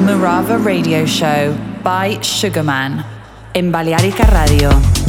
Murava radio Show by Sugarman in Balearica Radio.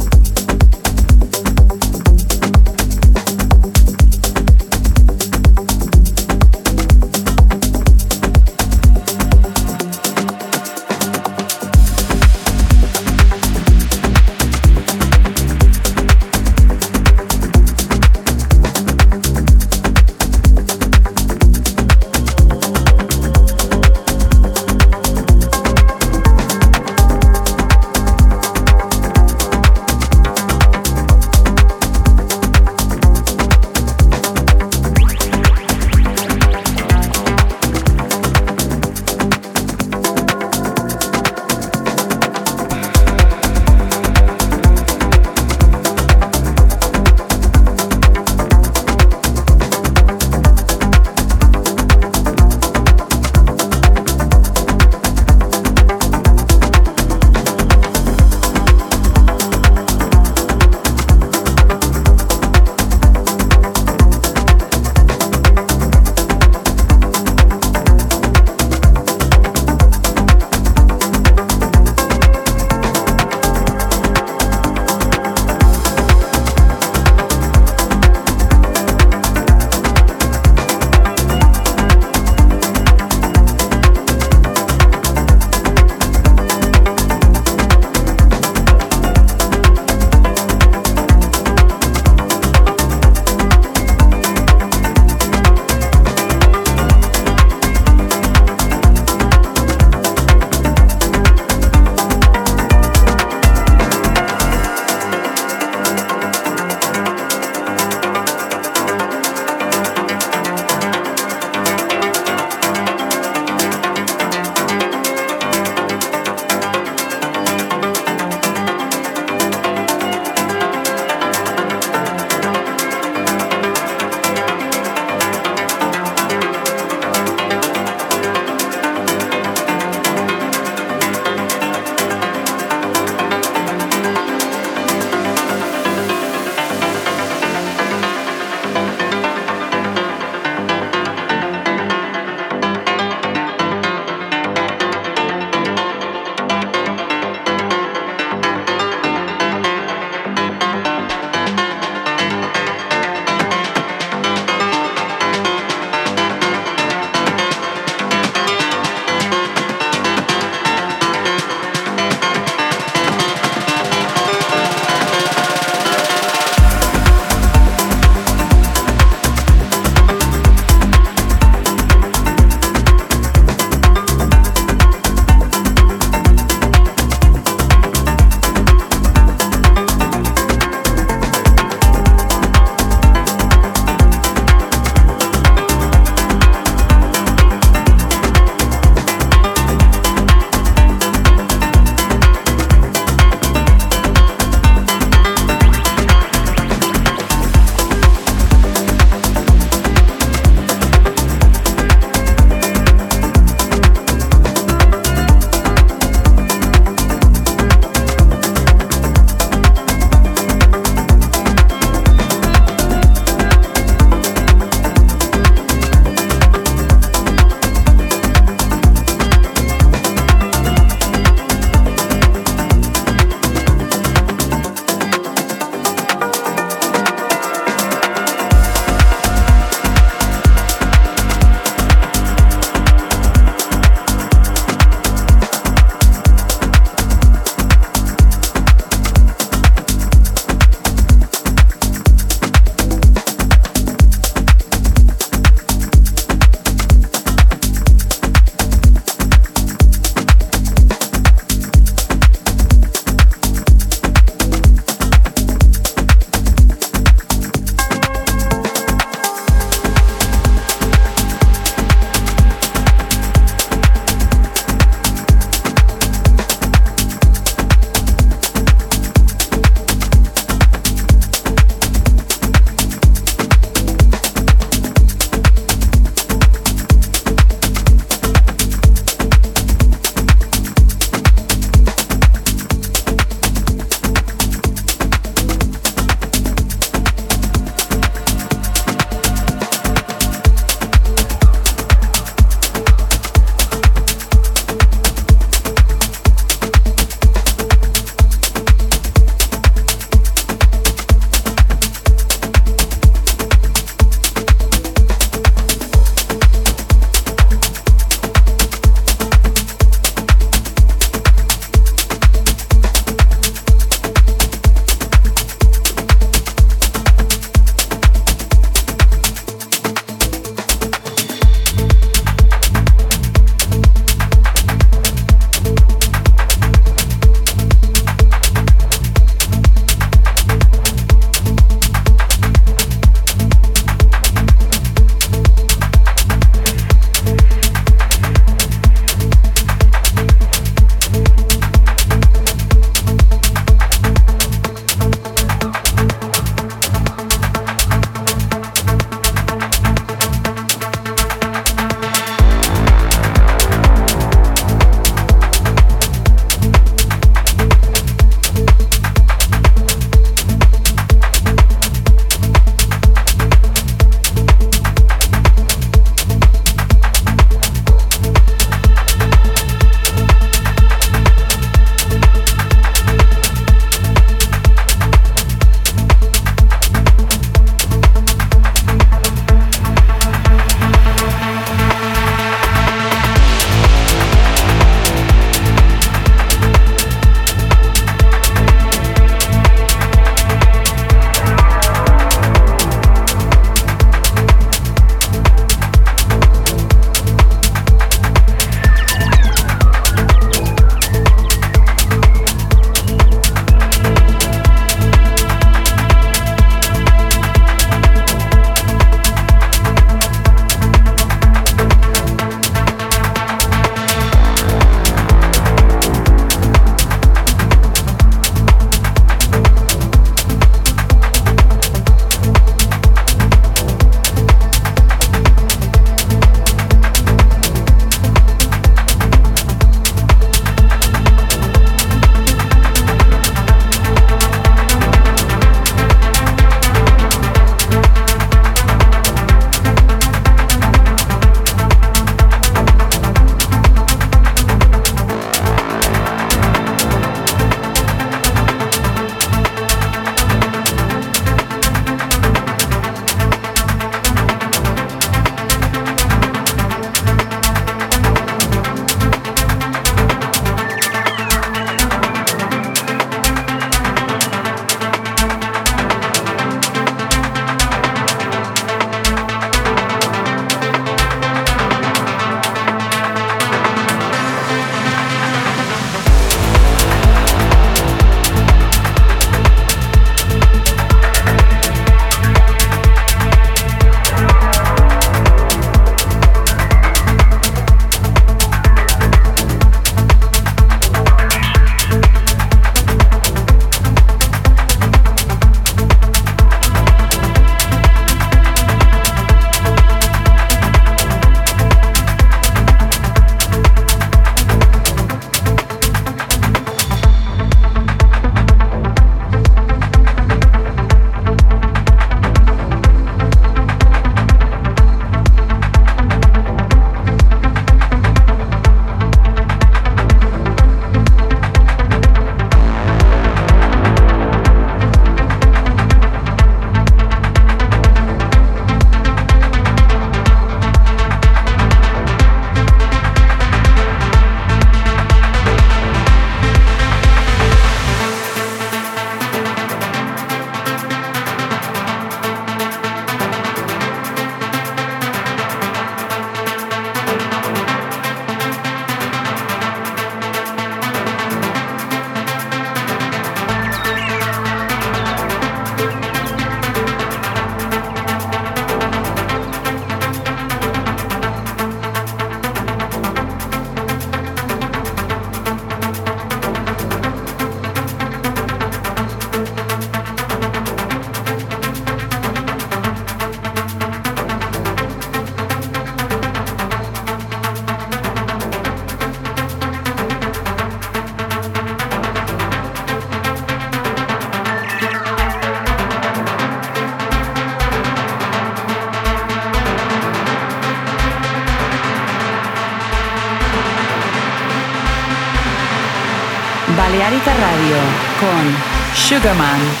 Sugarman.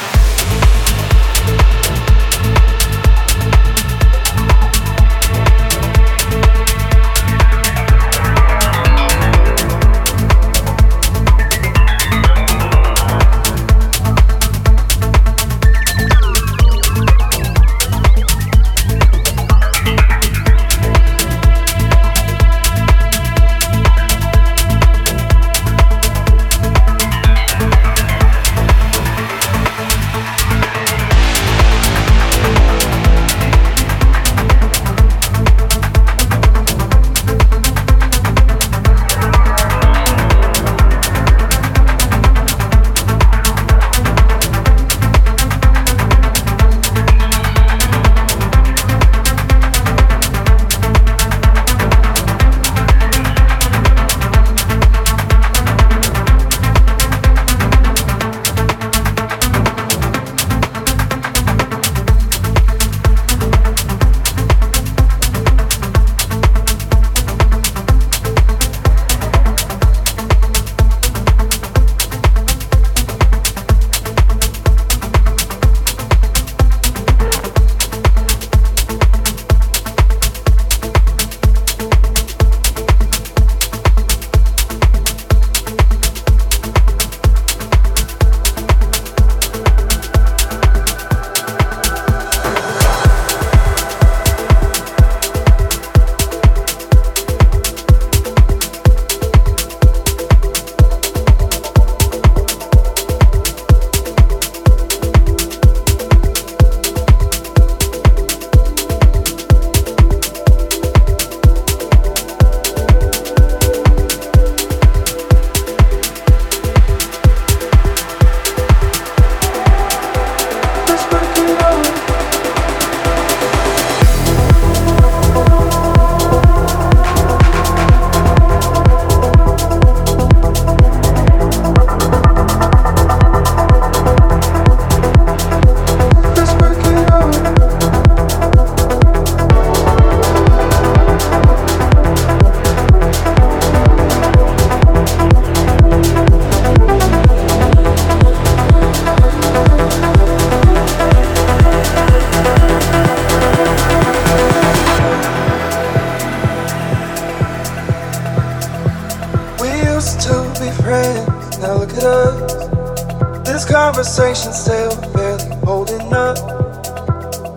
conversation still barely holding up.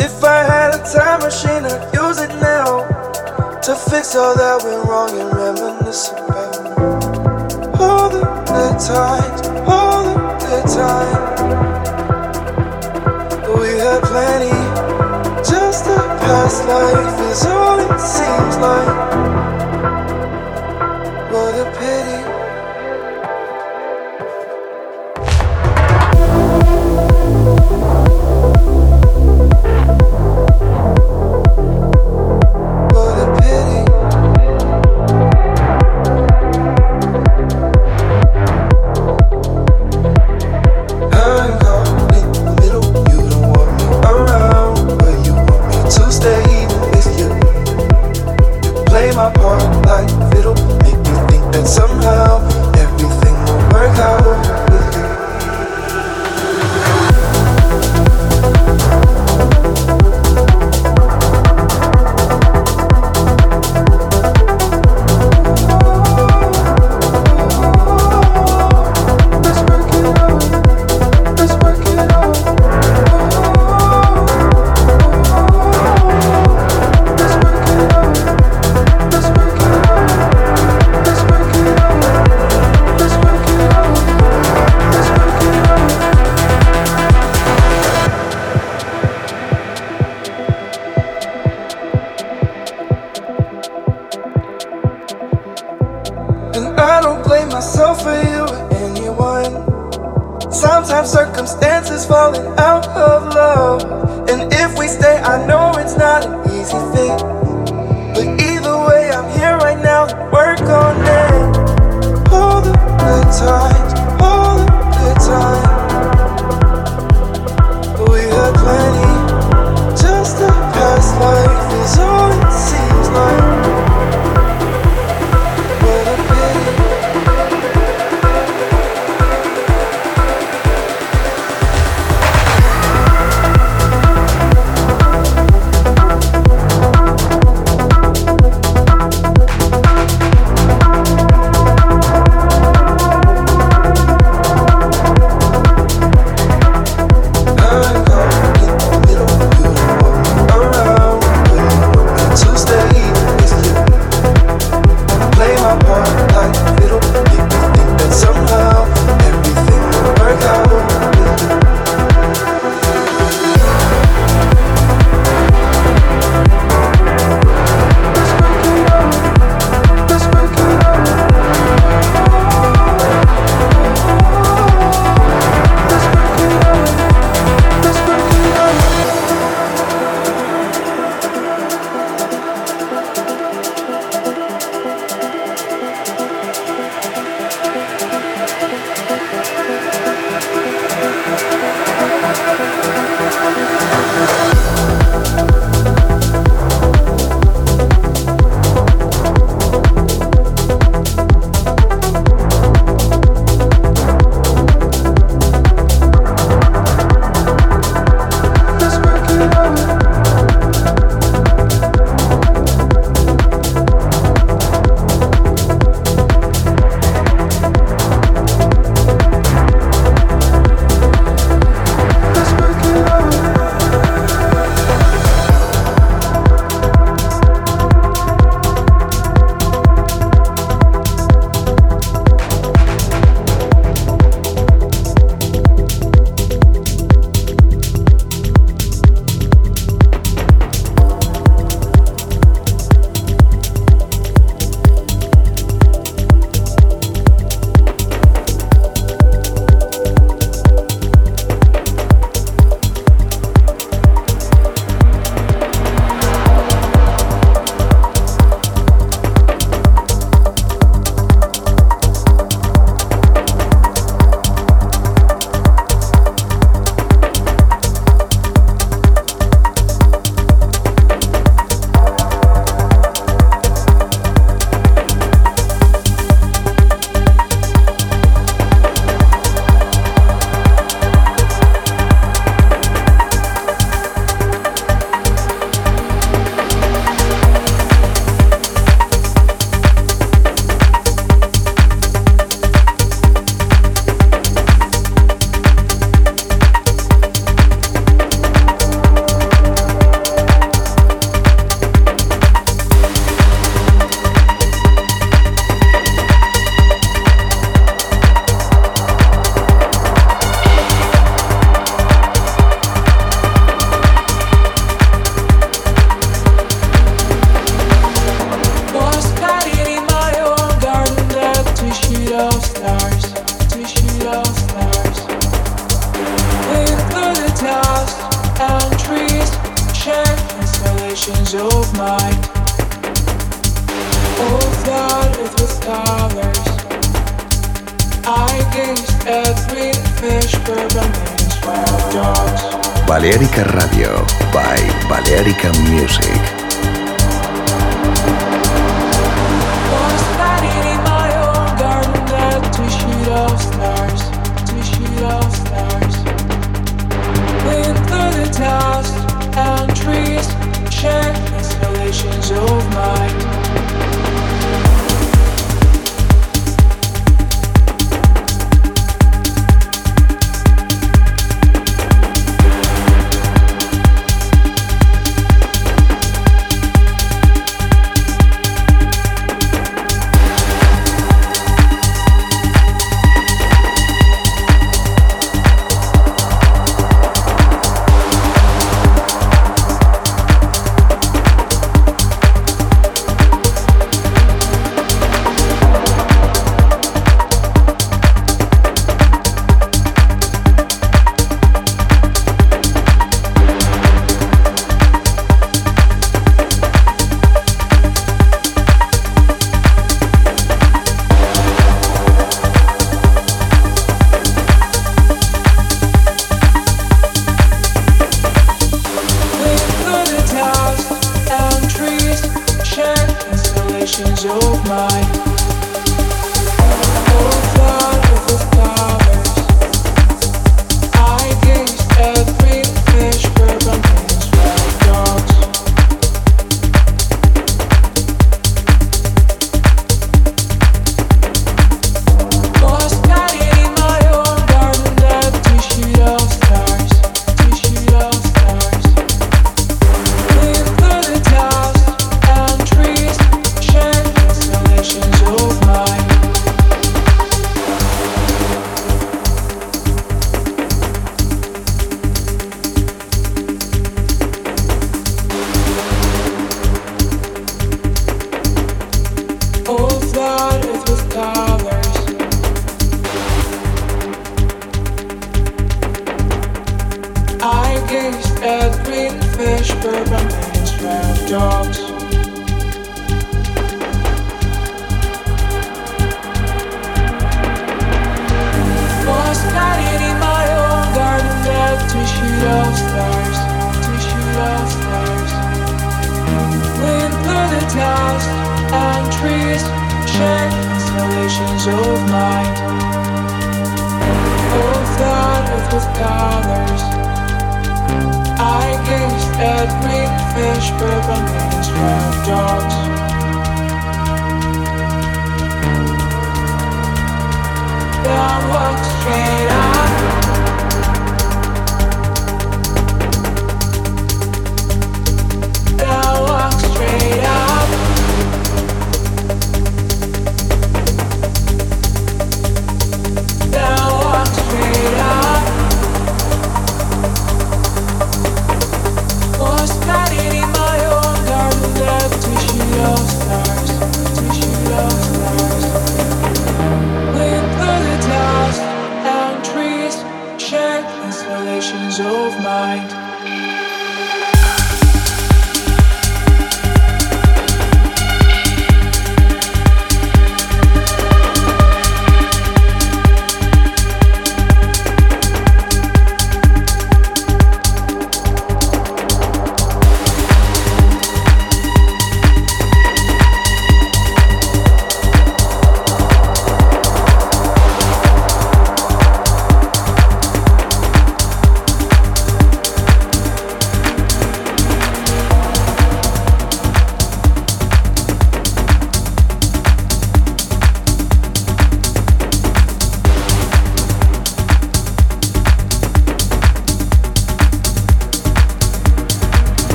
If I had a time machine, I'd use it now to fix all that went wrong and reminisce about all the good times, all the good times. We had plenty, just a past life is all it seems like.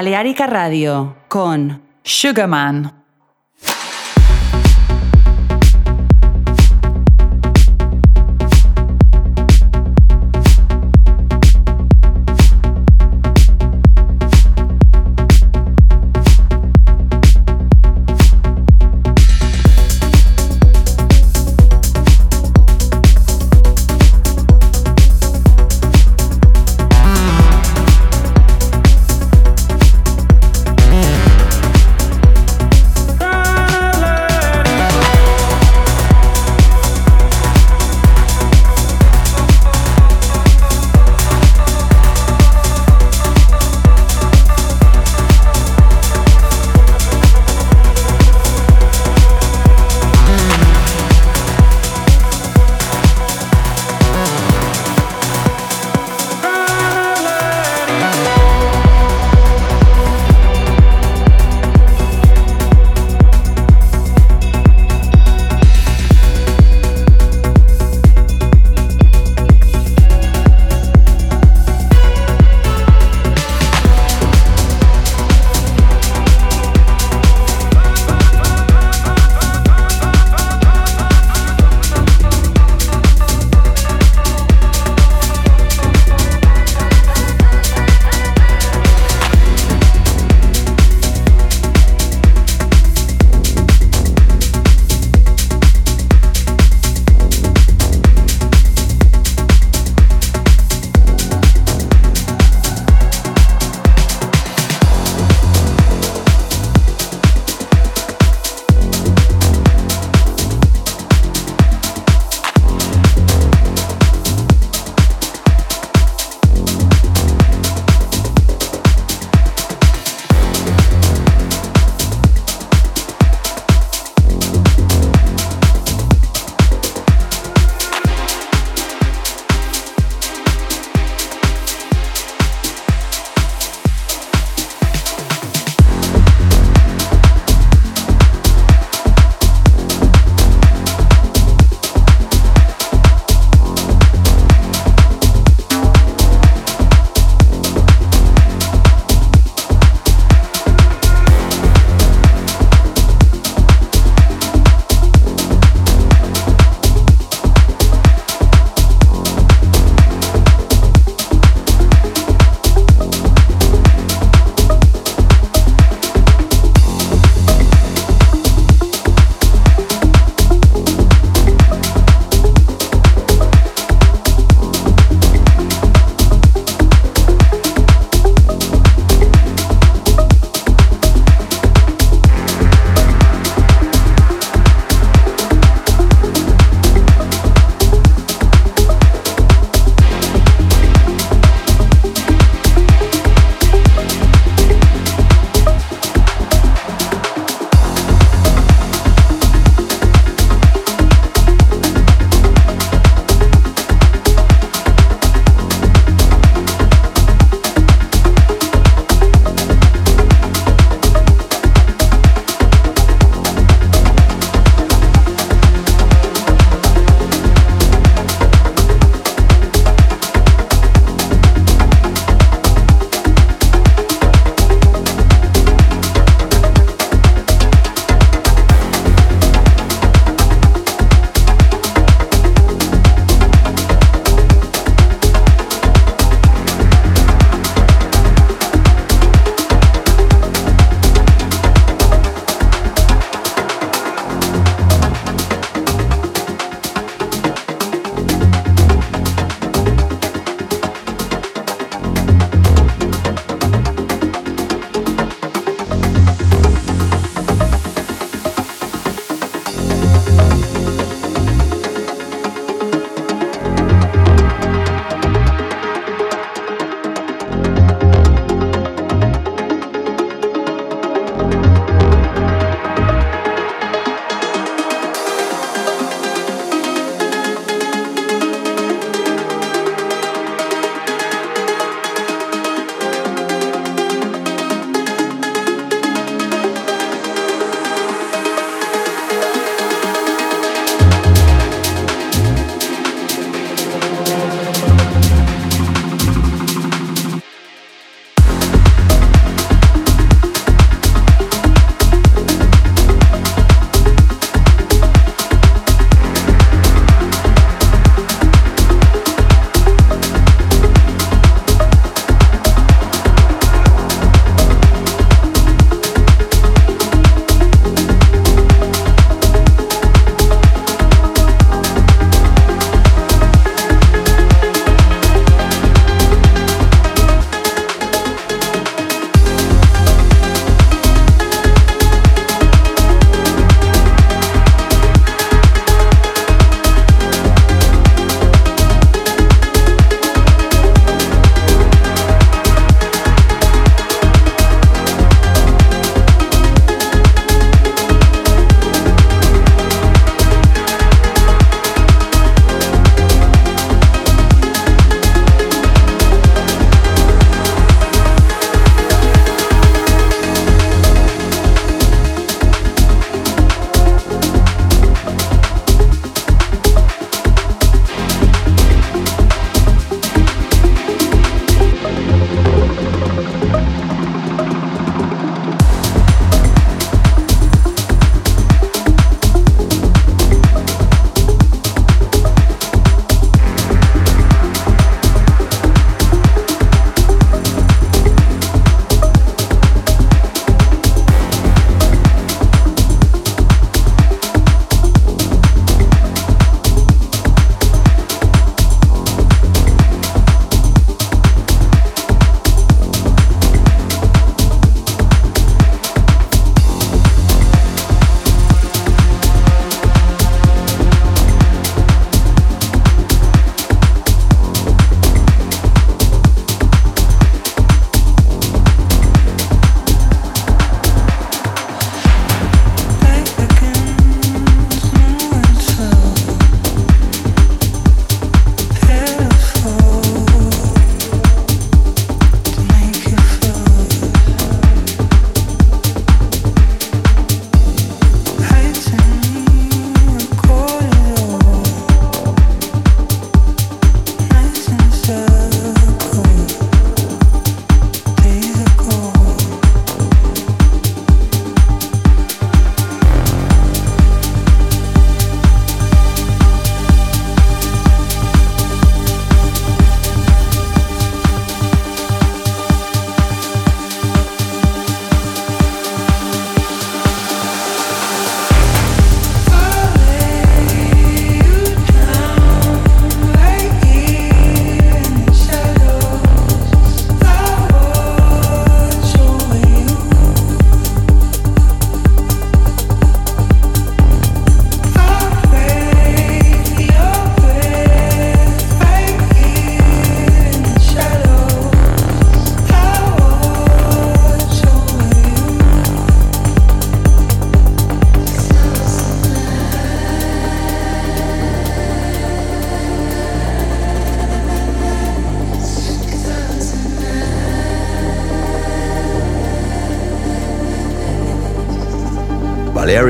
Balearica Radio con Sugarman.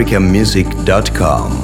balearicamusic.com.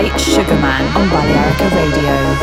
by Sugarman on Balearica Radio.